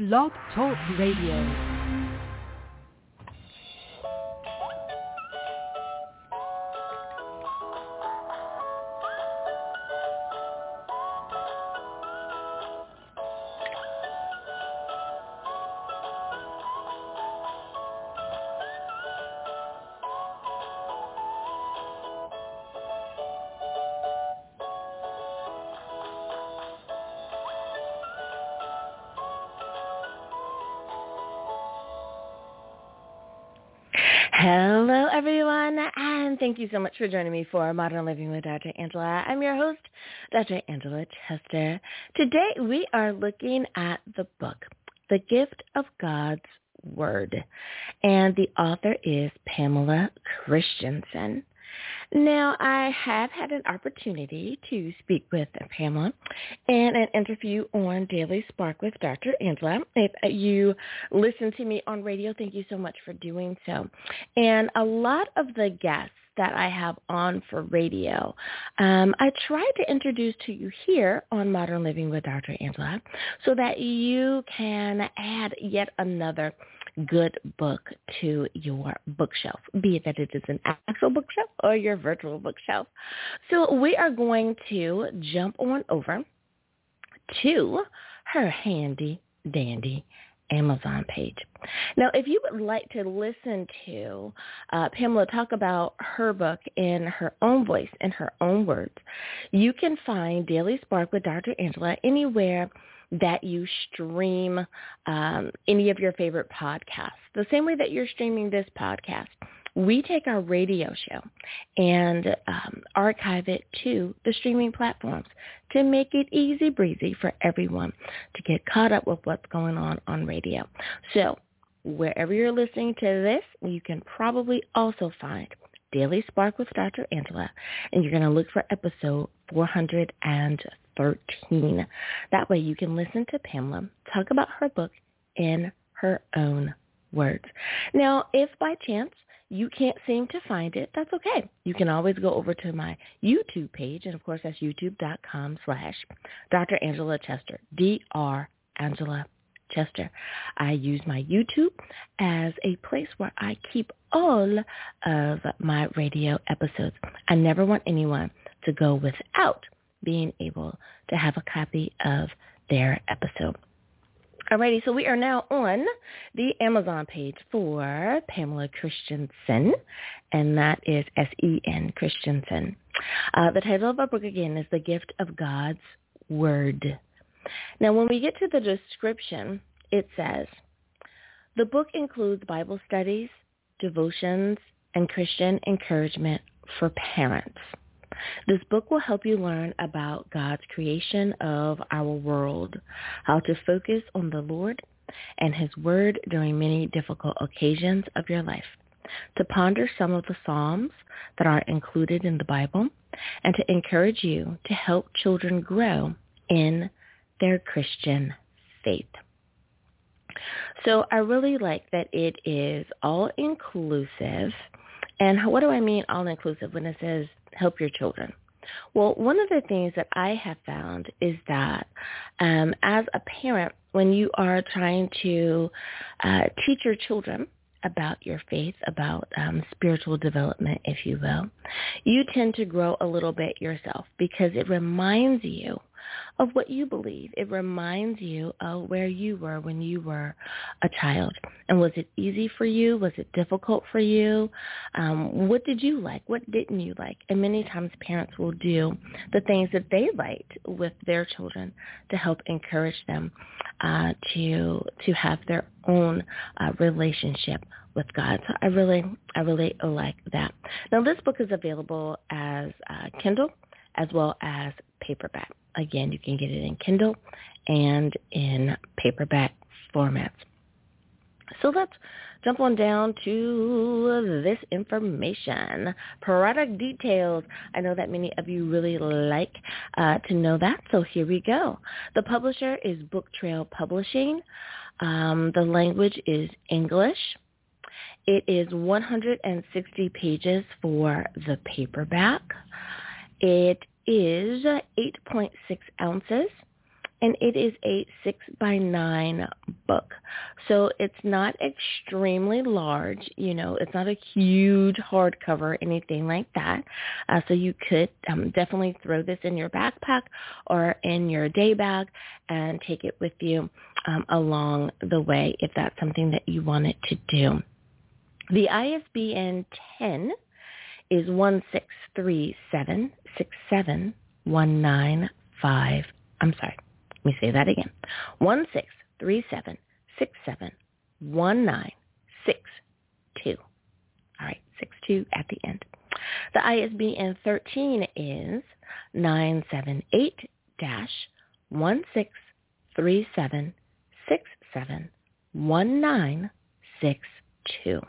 Blog Talk Radio. Hello, everyone, and thank you so much for joining me for Modern Living with Dr. Angela. I'm your host, Dr. Angela Chester. Today, we are looking at the book, The Gift of God's Word, and the author is Pamella Christensen. Now, I have had an opportunity to speak with Pamella in an interview on Daily Spark with Dr. Angela. If you listen to me on radio, thank you so much for doing so. And a lot of the guests that I have on for radio. Um, I try to introduce to you here on Modern Living with Dr. Angela so that you can add yet another good book to your bookshelf, be it that it is an actual bookshelf or your virtual bookshelf. So we are going to jump on over to her handy dandy Amazon page. Now, if you would like to listen to uh, Pamella talk about her book in her own voice, in her own words, you can find Daily Spark with Dr. Angela anywhere that you stream um, any of your favorite podcasts. The same way that you're streaming this podcast, we take our radio show and um, archive it to the streaming platforms to make it easy breezy for everyone to get caught up with what's going on on radio. So wherever you're listening to this, you can probably also find Daily Spark with Dr. Angela, and you're going to look for episode 413. That way you can listen to Pamella talk about her book in her own words. Now, if by chance you can't seem to find it, that's okay. You can always go over to my YouTube page, and of course that's youtube.com slash Dr. Angela Chester, D-R Angela Chester. I use my YouTube as a place where I keep all of my radio episodes. I never want anyone to go without being able to have a copy of their episode. Alrighty, so we are now on the Amazon page for Pamella Christensen, and that is S-E-N Christensen. Uh, the title of our book again is The Gift of God's Word. Now, when we get to the description, it says, the book includes Bible studies, devotions, and Christian encouragement for parents. This book will help you learn about God's creation of our world, how to focus on the Lord and his word during many difficult occasions of your life, to ponder some of the Psalms that are included in the Bible, and to encourage you to help children grow in their Christian faith. So I really like that it is all inclusive. And what do I mean all inclusive when it says help your children? Well, one of the things that I have found is that um, as a parent, when you are trying to uh, teach your children about your faith, about um, spiritual development, if you will, you tend to grow a little bit yourself because it reminds you of what you believe. It reminds you of where you were when you were a child. And was it easy for you? Was it difficult for you? Um, what did you like? What didn't you like? And many times parents will do the things that they liked with their children to help encourage them uh, to to have their own uh, relationship with God. So I really, I really like that. Now this book is available as uh, Kindle as well as paperback. Again, you can get it in Kindle and in paperback formats. So let's jump on down to this information. Product details. I know that many of you really like uh, to know that, so here we go. The publisher is Book Trail Publishing. Um, the language is English. It is 160 pages for the paperback. It is 8.6 ounces and it is a six by nine book. So it's not extremely large, you know, it's not a huge hardcover, anything like that. Uh, so you could um, definitely throw this in your backpack or in your day bag and take it with you um, along the way if that's something that you wanted to do. The ISBN 10 is 16376719 I'm sorry. Let me say that again. One six three seven six seven one nine six two. All right, two at the end. The ISBN 13 is 978 dash one six three seven six seven one nine six two.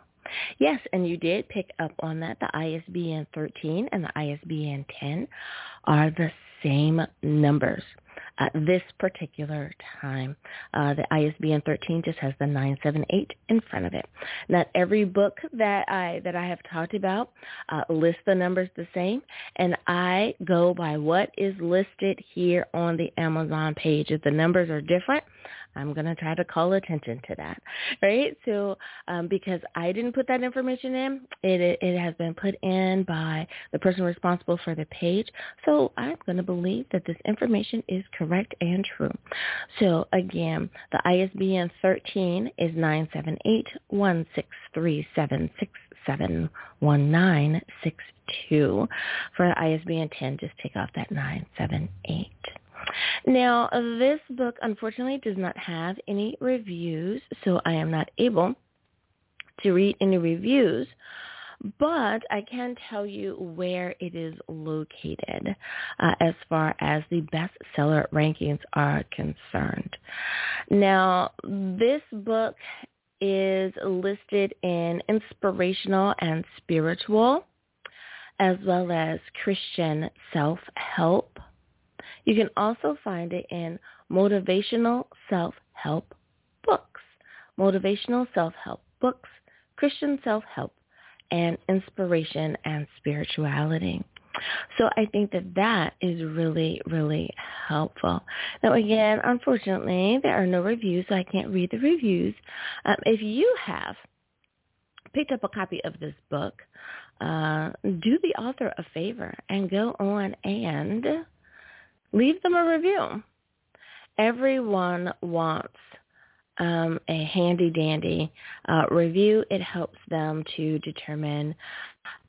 Yes, and you did pick up on that. The ISBN 13 and the ISBN 10 are the same numbers at this particular time. Uh, the ISBN 13 just has the 978 in front of it. Not every book that I that I have talked about uh, lists the numbers the same, and I go by what is listed here on the Amazon page. If the numbers are different, I'm going to try to call attention to that, right? So um, because I didn't put that information in, it, it, has been put in by the person responsible for the page. So I'm going to believe that this information is correct and true. So again, the ISBN 13 is 978-163-767-1962. For ISBN 10, just take off that 978. Now, this book unfortunately does not have any reviews, so I am not able to read any reviews, but I can tell you where it is located uh, as far as the bestseller rankings are concerned. Now, this book is listed in inspirational and spiritual, as well as Christian self-help, you can also find it in motivational self-help books, motivational self-help books, Christian self-help, and inspiration and spirituality. So I think that that is really, really helpful. Now again, unfortunately, there are no reviews, so I can't read the reviews. Um, if you have picked up a copy of this book, uh, do the author a favor and go on and leave them a review. Everyone wants um, a handy dandy uh, review. It helps them to determine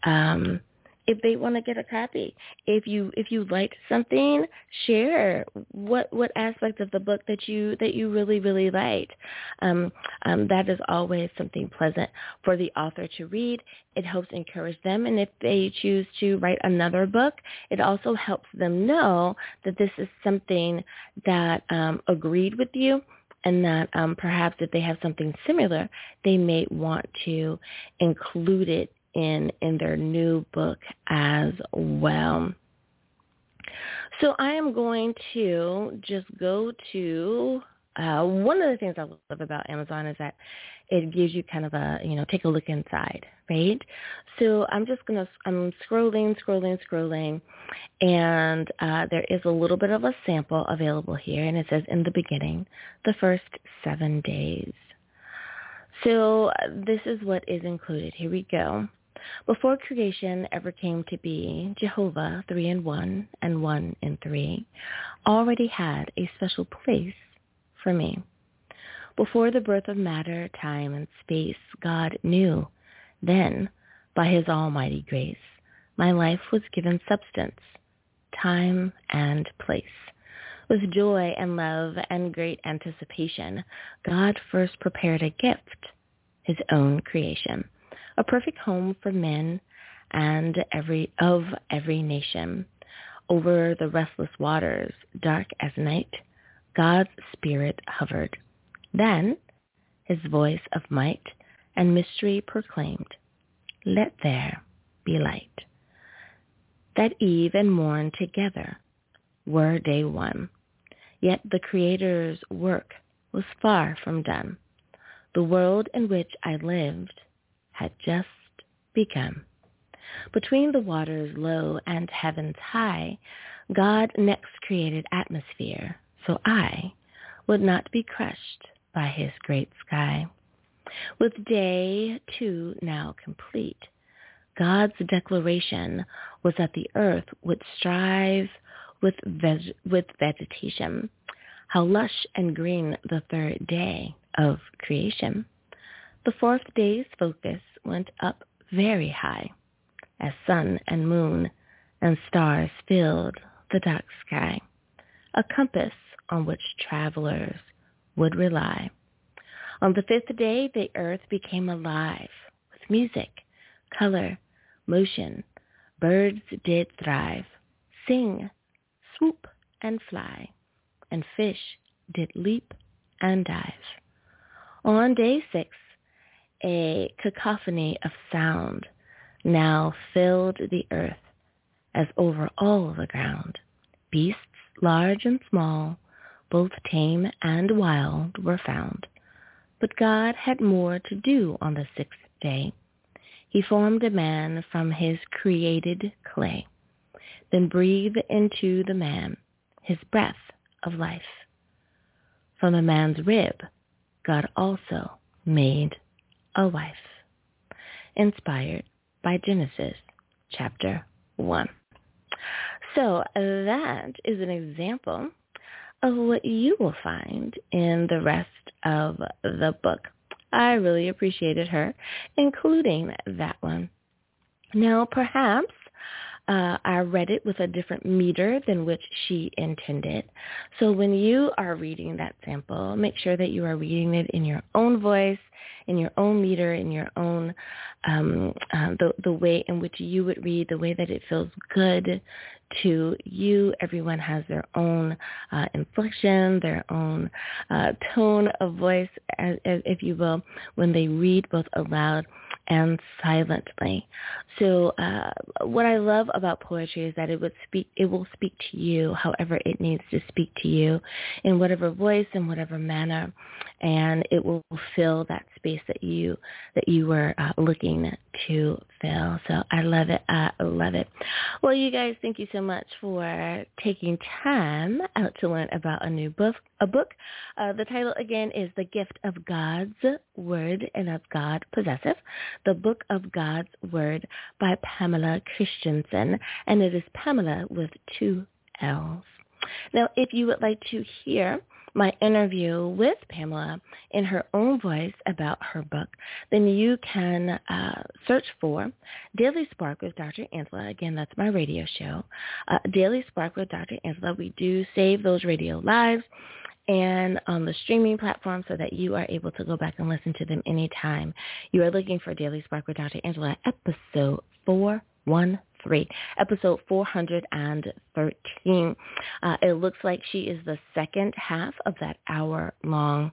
um, if they want to get a copy. If you if you like something, share what what aspect of the book that you that you really really liked. Um, um, that is always something pleasant for the author to read. It helps encourage them, and if they choose to write another book, it also helps them know that this is something that um, agreed with you and that um, perhaps if they have something similar, they may want to include it in in their new book as well. So I am going to just go to uh, one of the things I love about Amazon is that it gives you kind of a, you know, take a look inside, right? So I'm just to, I'm scrolling, scrolling, scrolling, and uh, there is a little bit of a sample available here, and it says in the beginning, the first seven days. So uh, this is what is included. Here we go. Before creation ever came to be, Jehovah, three in one and one in three, already had a special place for me. Before the birth of matter, time, and space, God knew. Then, by his almighty grace, my life was given substance, time, and place. With joy and love and great anticipation, God first prepared a gift, his own creation a perfect home for men and every of every nation. Over the restless waters, dark as night, God's spirit hovered. Then his voice of might and mystery proclaimed, Let there be light. That eve and morn together were day one. Yet the Creator's work was far from done. The world in which I lived had just begun. Between the waters low and heavens high, God next created atmosphere, so I would not be crushed by his great sky. With day two now complete, God's declaration was that the earth would strive with, veg- with vegetation. How lush and green the third day of creation. The fourth day's focus went up very high as sun and moon and stars filled the dark sky, a compass on which travelers would rely. On the fifth day, the earth became alive with music, color, motion. Birds did thrive, sing, swoop, and fly, and fish did leap and dive. On day six, a cacophony of sound now filled the earth as over all the ground. Beasts large and small, both tame and wild, were found. But God had more to do on the sixth day. He formed a man from his created clay, then breathed into the man his breath of life. From a man's rib, God also made a wife. Inspired by Genesis chapter 1. So that is an example of what you will find in the rest of the book. I really appreciated her including that one. Now, perhaps uh, I read it with a different meter than which she intended. So when you are reading that sample, make sure that you are reading it in your own voice, in your own meter, in your own um, uh, the the way in which you would read, the way that it feels good to you. Everyone has their own uh, inflection, their own uh, tone of voice, as, as, if you will, when they read both aloud and silently. So uh, what I love about poetry is that it would speak, it will speak to you however it needs to speak to you in whatever voice, in whatever manner, and it will fill that space that you that you were uh, looking to fill. So I love it. I love it. Well, you guys, thank you so much for taking time out to learn about a new book. A book. Uh, the title again is The Gift of God's Word, and that's God possessive. The Book of God's Word by Pamella Christensen, and it is Pamella with two L's. Now, if you would like to hear my interview with Pamella in her own voice about her book, then you can uh, search for Daily Spark with Dr. Angela. Again, that's my radio show. Uh, Daily Spark with Dr. Angela. We do save those radio lives and on the streaming platform so that you are able to go back and listen to them anytime. You are looking for Daily Spark with Dr. Angela, episode 413 three, episode 413. Uh, it looks like she is the second half of that hour-long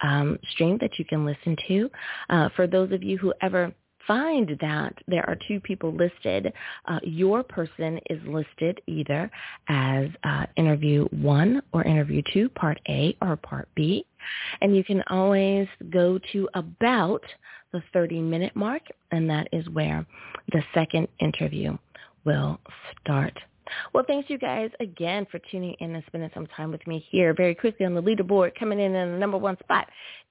um, stream that you can listen to. Uh, for those of you who ever find that there are two people listed, uh, your person is listed either as uh, interview one or interview two, part A or part B. And you can always go to about the 30 minute mark, and that is where the second interview will start. Well, thanks you guys again for tuning in and spending some time with me here. Very quickly on the leaderboard, coming in in the number one spot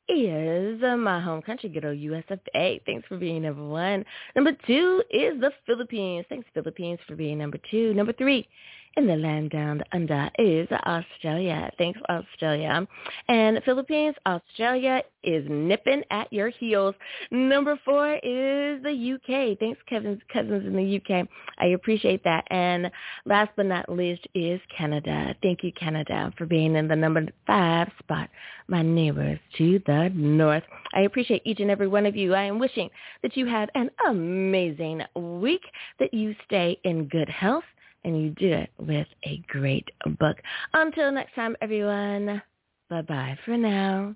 is uh, my home country, good old US of A. Thanks for being number one. Number two is the Philippines. Thanks, Philippines, for being number two. Number three in the land down under is Australia. Thanks, Australia. And Philippines, Australia is nipping at your heels. Number four is the UK. Thanks, Kevin's cousins in the UK. I appreciate that. And last but not least is Canada. Thank you, Canada, for being in the number five spot, my neighbors to the north. I appreciate each and every one of you. I am wishing that you have an amazing week, that you stay in good health, and you do it with a great book. Until next time, everyone, bye-bye for now.